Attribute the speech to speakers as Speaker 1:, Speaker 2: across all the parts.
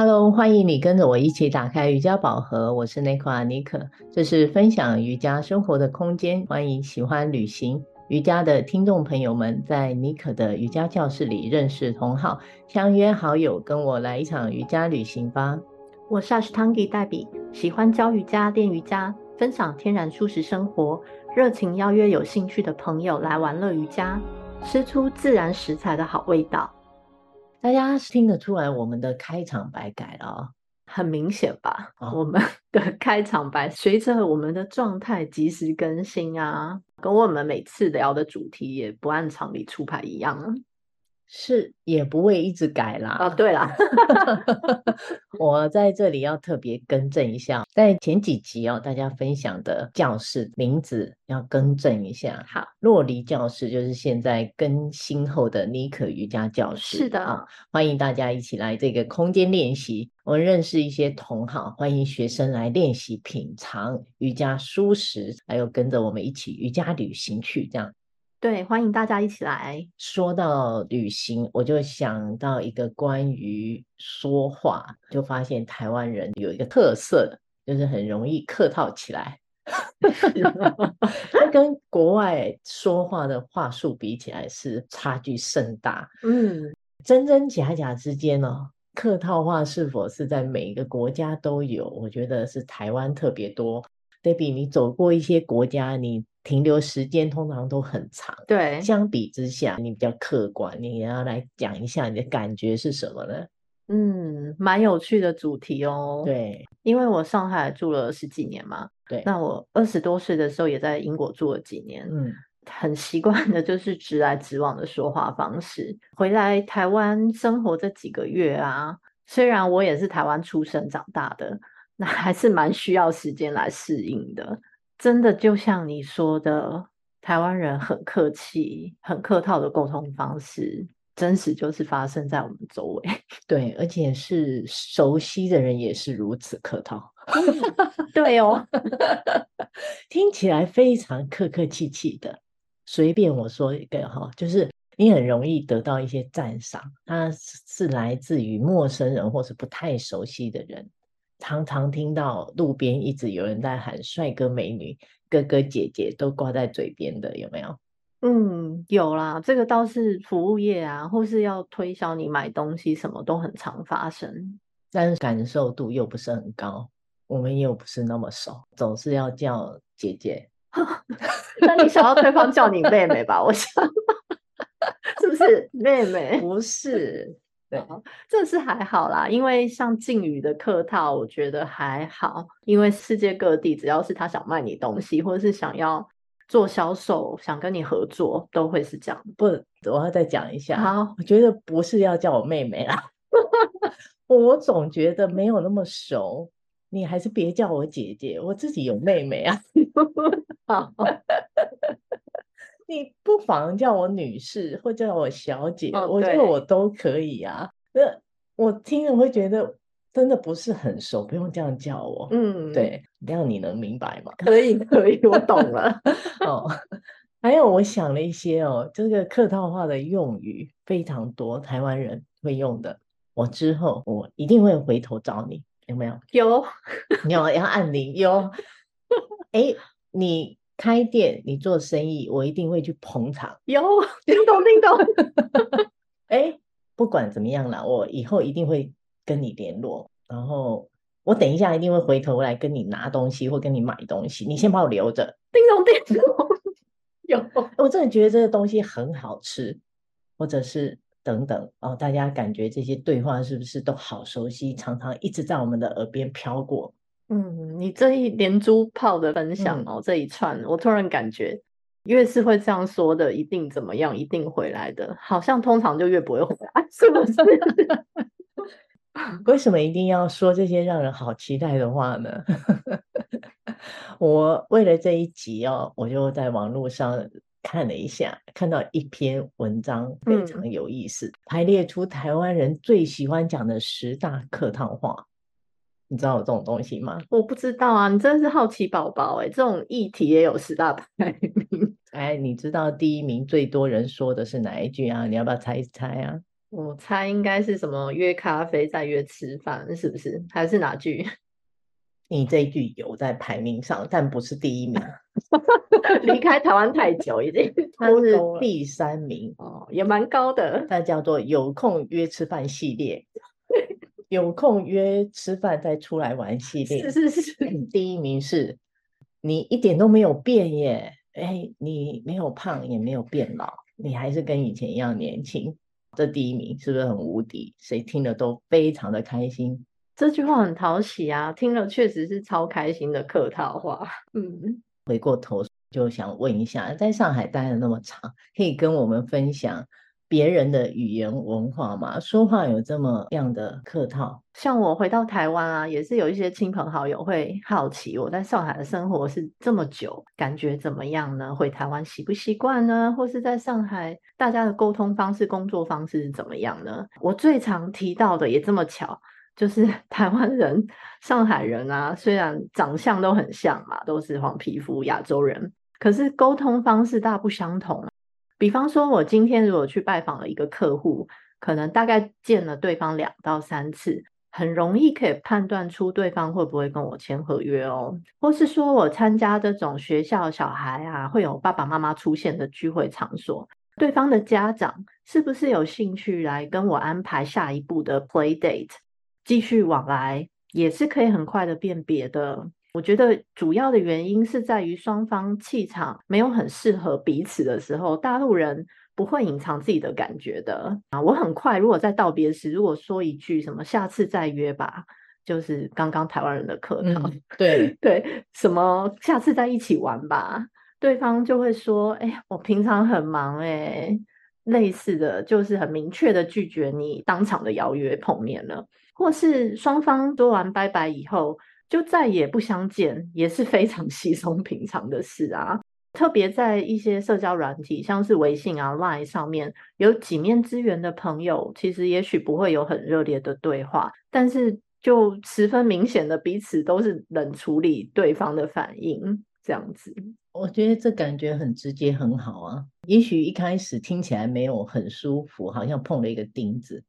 Speaker 1: Hello，欢迎你跟着我一起打开瑜伽宝盒。我是内克妮可，这是分享瑜伽生活的空间。欢迎喜欢旅行瑜伽的听众朋友们，在妮可的瑜伽教室里认识同好，相约好友，跟我来一场瑜伽旅行吧。
Speaker 2: 我是 Ashtanga 黛比，喜欢教瑜伽、练瑜伽，分享天然舒适生活，热情邀约有兴趣的朋友来玩乐瑜伽，吃出自然食材的好味道。
Speaker 1: 大家听得出来，我们的开场白改了哦，
Speaker 2: 很明显吧？哦、我们 的开场白随着我们的状态及时更新啊，跟我们每次聊的主题也不按常理出牌一样啊。
Speaker 1: 是也不会一直改啦。
Speaker 2: 哦，对啦，
Speaker 1: 我在这里要特别更正一下，在前几集哦，大家分享的教室名字要更正一下。
Speaker 2: 好，
Speaker 1: 洛黎教室就是现在更新后的妮可瑜伽教室。
Speaker 2: 是的，
Speaker 1: 啊，欢迎大家一起来这个空间练习。我们认识一些同好，欢迎学生来练习品尝瑜伽舒适，还有跟着我们一起瑜伽旅行去这样。
Speaker 2: 对，欢迎大家一起来。
Speaker 1: 说到旅行，我就想到一个关于说话，就发现台湾人有一个特色，就是很容易客套起来。跟国外说话的话术比起来，是差距甚大。
Speaker 2: 嗯，
Speaker 1: 真真假假之间哦，客套话是否是在每一个国家都有？我觉得是台湾特别多。Debbie，你走过一些国家，你停留时间通常都很长。
Speaker 2: 对，
Speaker 1: 相比之下，你比较客观，你也要来讲一下你的感觉是什么呢？
Speaker 2: 嗯，蛮有趣的主题哦。
Speaker 1: 对，
Speaker 2: 因为我上海住了十几年嘛。
Speaker 1: 对，
Speaker 2: 那我二十多岁的时候也在英国住了几年。
Speaker 1: 嗯，
Speaker 2: 很习惯的就是直来直往的说话方式。回来台湾生活这几个月啊，虽然我也是台湾出生长大的。那还是蛮需要时间来适应的，真的就像你说的，台湾人很客气、很客套的沟通方式，真实就是发生在我们周围。
Speaker 1: 对，而且是熟悉的人也是如此客套。
Speaker 2: 对哦，
Speaker 1: 听起来非常客客气气的。随便我说一个哈，就是你很容易得到一些赞赏，它是来自于陌生人或是不太熟悉的人。常常听到路边一直有人在喊“帅哥美女”、“哥哥姐姐”，都挂在嘴边的，有没有？
Speaker 2: 嗯，有啦，这个倒是服务业啊，或是要推销你买东西，什么都很常发生。
Speaker 1: 但是感受度又不是很高，我们又不是那么熟，总是要叫姐姐。
Speaker 2: 那你想要对方叫你妹妹吧？我想，是不是妹妹？
Speaker 1: 不是。对，
Speaker 2: 这是还好啦，因为像靖宇的客套，我觉得还好。因为世界各地，只要是他想卖你东西，或者是想要做销售、想跟你合作，都会是这样。
Speaker 1: 不，我要再讲一下。
Speaker 2: 好，
Speaker 1: 我觉得不是要叫我妹妹啦，我总觉得没有那么熟，你还是别叫我姐姐，我自己有妹妹啊。好，妨叫我女士，或叫我小姐，哦、我觉得我都可以啊。那我听了会觉得真的不是很熟，不用这样叫我。嗯，对，这样你能明白吗？
Speaker 2: 可以，可以，我懂了。
Speaker 1: 哦，还有我想了一些哦，这个客套话的用语非常多，台湾人会用的。我之后我一定会回头找你，有没有？
Speaker 2: 有，
Speaker 1: 你要要按铃有。哎，你。开店，你做生意，我一定会去捧场。
Speaker 2: 有，叮咚叮咚。
Speaker 1: 哎，不管怎么样啦，我以后一定会跟你联络。然后我等一下一定会回头来跟你拿东西或跟你买东西。你先把我留着。
Speaker 2: 叮咚叮咚。有，
Speaker 1: 我真的觉得这个东西很好吃，或者是等等哦，大家感觉这些对话是不是都好熟悉？常常一直在我们的耳边飘过。
Speaker 2: 嗯，你这一连珠炮的分享哦，嗯、这一串，我突然感觉，越是会这样说的，一定怎么样，一定回来的，好像通常就越不会回来，是不是？
Speaker 1: 为什么一定要说这些让人好期待的话呢？我为了这一集哦，我就在网络上看了一下，看到一篇文章非常有意思，嗯、排列出台湾人最喜欢讲的十大客套话。你知道有这种东西吗？
Speaker 2: 我不知道啊，你真的是好奇宝宝哎！这种议题也有十大排名。
Speaker 1: 哎，你知道第一名最多人说的是哪一句啊？你要不要猜一猜啊？
Speaker 2: 我猜应该是什么约咖啡再约吃饭，是不是？还是哪句？
Speaker 1: 你这一句有在排名上，但不是第一名。
Speaker 2: 离开台湾太久，已经
Speaker 1: 它是第三名
Speaker 2: 哦，也蛮高的。
Speaker 1: 它叫做有空约吃饭系列，有空约吃饭再出来玩系列。
Speaker 2: 是是是，
Speaker 1: 第一名是你一点都没有变耶，哎，你没有胖也没有变老，你还是跟以前一样年轻。这第一名是不是很无敌？谁听了都非常的开心。
Speaker 2: 这句话很讨喜啊，听了确实是超开心的客套话。嗯，
Speaker 1: 回过头就想问一下，在上海待了那么长，可以跟我们分享别人的语言文化嘛？说话有这么样的客套？
Speaker 2: 像我回到台湾啊，也是有一些亲朋好友会好奇我在上海的生活是这么久，感觉怎么样呢？回台湾习不习惯呢？或是在上海大家的沟通方式、工作方式是怎么样呢？我最常提到的也这么巧。就是 台湾人、上海人啊，虽然长相都很像嘛，都是黄皮肤亚洲人，可是沟通方式大不相同。比方说，我今天如果去拜访了一个客户，可能大概见了对方两到三次，很容易可以判断出对方会不会跟我签合约哦。或是说我参加这种学校小孩啊，会有爸爸妈妈出现的聚会场所，对方的家长是不是有兴趣来跟我安排下一步的 play date？继续往来也是可以很快的辨别的。我觉得主要的原因是在于双方气场没有很适合彼此的时候，大陆人不会隐藏自己的感觉的啊。我很快，如果在道别时如果说一句什么“下次再约吧”，就是刚刚台湾人的客套，
Speaker 1: 嗯、对
Speaker 2: 对，什么“下次再一起玩吧”，对方就会说：“哎，我平常很忙哎。”类似的就是很明确的拒绝你当场的邀约碰面了。或是双方说完拜拜以后，就再也不相见，也是非常 稀松平常的事啊。特别在一些社交软体，像是微信啊、Line 上面，有几面之缘的朋友，其实也许不会有很热烈的对话，但是就十分明显的彼此都是冷处理对方的反应，这样子。
Speaker 1: 我觉得这感觉很直接，很好啊。也许一开始听起来没有很舒服，好像碰了一个钉子。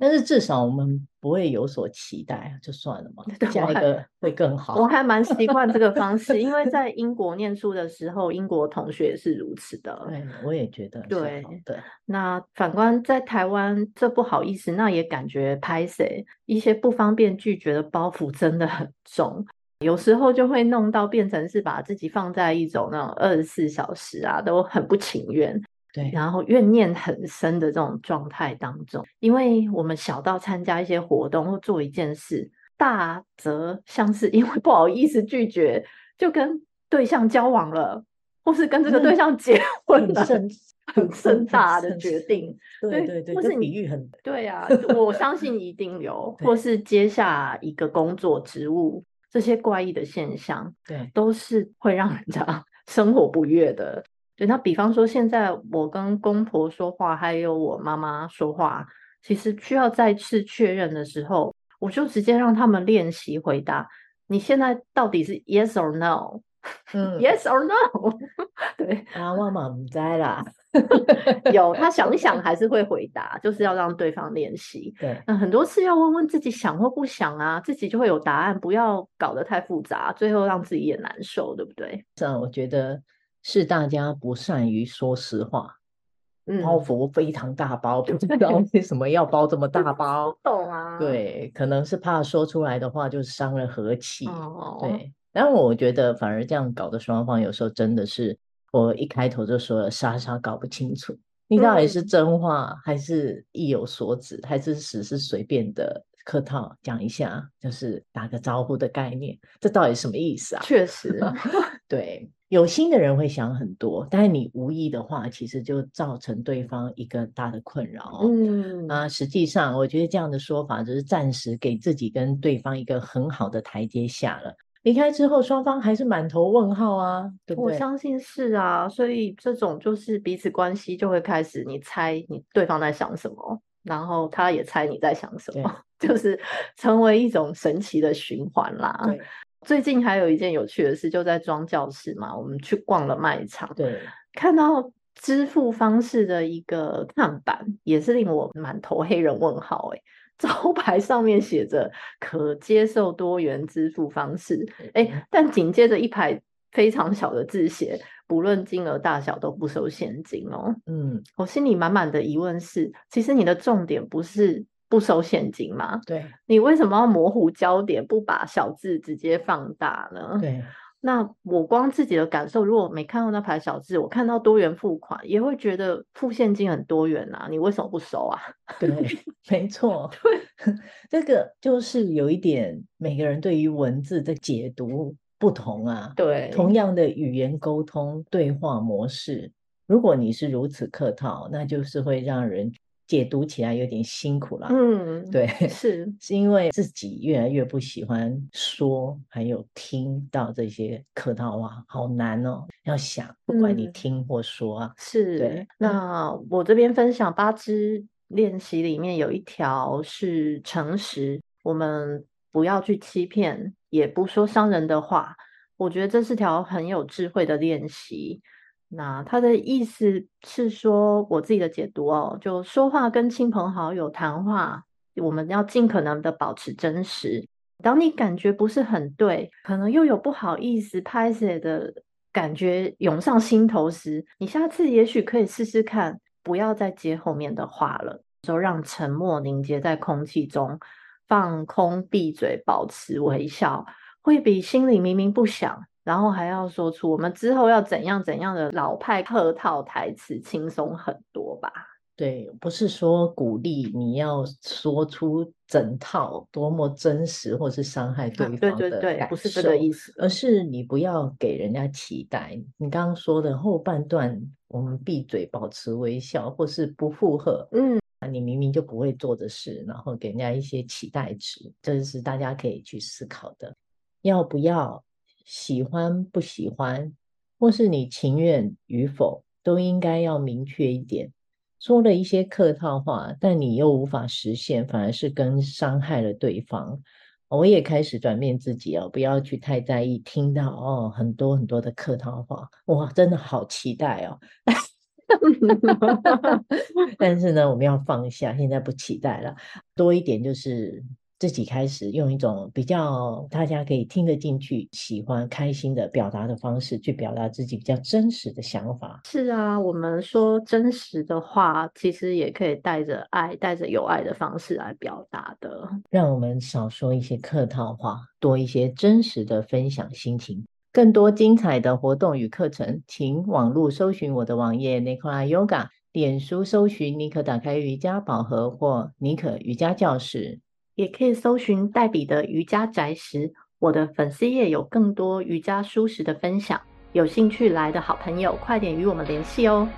Speaker 1: 但是至少我们不会有所期待，就算了嘛。下一个会更好。
Speaker 2: 我还蛮习惯这个方式，因为在英国念书的时候，英国同学也是如此的。
Speaker 1: 对，我也觉得。对对。
Speaker 2: 那反观在台湾，这不好意思，那也感觉拍谁，一些不方便拒绝的包袱真的很重，有时候就会弄到变成是把自己放在一种那种二十四小时啊，都很不情愿。
Speaker 1: 对，
Speaker 2: 然后怨念很深的这种状态当中，因为我们小到参加一些活动或做一件事，大则像是因为不好意思拒绝，就跟对象交往了，或是跟这个对象结婚了，很 很盛大的决定。
Speaker 1: 对对对，或是比喻很
Speaker 2: 对啊，我相信一定有，或是接下一个工作职务，这些怪异的现象，
Speaker 1: 对，
Speaker 2: 都是会让人家 生活不悦的。对，那比方说，现在我跟公婆说话，还有我妈妈说话，其实需要再次确认的时候，我就直接让他们练习回答。你现在到底是 yes or no？嗯，yes or no？对
Speaker 1: 啊，妈妈不在啦。
Speaker 2: 有他想一想 还是会回答，就是要让对方练习。
Speaker 1: 对，
Speaker 2: 那很多次要问问自己想或不想啊，自己就会有答案，不要搞得太复杂，最后让自己也难受，对不对？
Speaker 1: 这样我觉得。是大家不善于说实话，嗯、包袱非常大包，不知道为什么要包这么 大包。
Speaker 2: 懂啊？
Speaker 1: 对，可能是怕说出来的话就伤了和气。哦、对，然后我觉得反而这样搞的双方有时候真的是，我一开头就说了，傻傻搞不清楚，你到底是真话还是意有所指，嗯、还是只是随便的客套讲一下，就是打个招呼的概念，这到底什么意思啊？
Speaker 2: 确实，
Speaker 1: 对。有心的人会想很多，但是你无意的话，其实就造成对方一个大的困扰。嗯啊，实际上我觉得这样的说法只是暂时给自己跟对方一个很好的台阶下了。离开之后，双方还是满头问号啊，对不对？
Speaker 2: 我相信是啊，所以这种就是彼此关系就会开始，你猜你对方在想什么，然后他也猜你在想什么，就是成为一种神奇的循环啦。对。最近还有一件有趣的事，就在庄教室嘛，我们去逛了卖场，
Speaker 1: 对，
Speaker 2: 看到支付方式的一个看板，也是令我满头黑人问号。哎，招牌上面写着可接受多元支付方式，哎，但紧接着一排非常小的字写，不论金额大小都不收现金哦。嗯，我心里满满的疑问是，其实你的重点不是不收现金吗？
Speaker 1: 对，
Speaker 2: 你为什么要模糊焦点，不把小字直接放大呢？
Speaker 1: 对。
Speaker 2: 那我光自己的感受，如果没看到那排小字，我看到多元付款，也会觉得付现金很多元啊。你为什么不收啊？
Speaker 1: 对，没错，对，这个就是有一点每个人对于文字的解读不同啊。
Speaker 2: 对，
Speaker 1: 同样的语言沟通对话模式，如果你是如此客套，那就是会让人。解读起来有点辛苦了，
Speaker 2: 嗯，
Speaker 1: 对，
Speaker 2: 是
Speaker 1: 是因为自己越来越不喜欢说，还有听到这些客套话，好难哦。要想，不管你听或说啊，
Speaker 2: 嗯、是。对，那我这边分享八支练习里面有一条是诚实，我们不要去欺骗，也不说伤人的话。我觉得这是条很有智慧的练习。那他的意思是说，我自己的解读哦，就说话跟亲朋好友谈话，我们要尽可能的保持真实。当你感觉不是很对，可能又有不好意思拍谢的感觉涌上心头时，你下次也许可以试试看，不要再接后面的话了，就让沉默凝结在空气中，放空，闭嘴，保持微笑，会比心里明明不想。然后还要说出我们之后要怎样怎样的老派客套台词，轻松很多吧？
Speaker 1: 对，不是说鼓励你要说出整套多么真实或是伤害对方的
Speaker 2: 对对对，不是这个意思，
Speaker 1: 而是你不要给人家期待。你刚刚说的后半段，我们闭嘴保持微笑，或是不附和，嗯，你明明就不会做的事，然后给人家一些期待值，这是大家可以去思考的。要不要？喜欢不喜欢，或是你情愿与否，都应该要明确一点。说了一些客套话，但你又无法实现，反而是更伤害了对方。我也开始转变自己哦，不要去太在意听到哦很多很多的客套话，哇，真的好期待哦。但是呢，我们要放下，现在不期待了，多一点就是。自己开始用一种比较大家可以听得进去、喜欢、开心的表达的方式去表达自己比较真实的想法。
Speaker 2: 是啊，我们说真实的话，其实也可以带着爱、带着有爱的方式来表达的。
Speaker 1: 让我们少说一些客套话，多一些真实的分享心情。更多精彩的活动与课程，请网络搜寻我的网页 Nicola Yoga，脸书搜寻尼可打开瑜伽宝盒或尼可瑜伽教室。
Speaker 2: 也可以搜寻黛比的瑜伽宅食，我的粉丝页有更多瑜伽舒适的分享。有兴趣来的好朋友，快点与我们联系哦！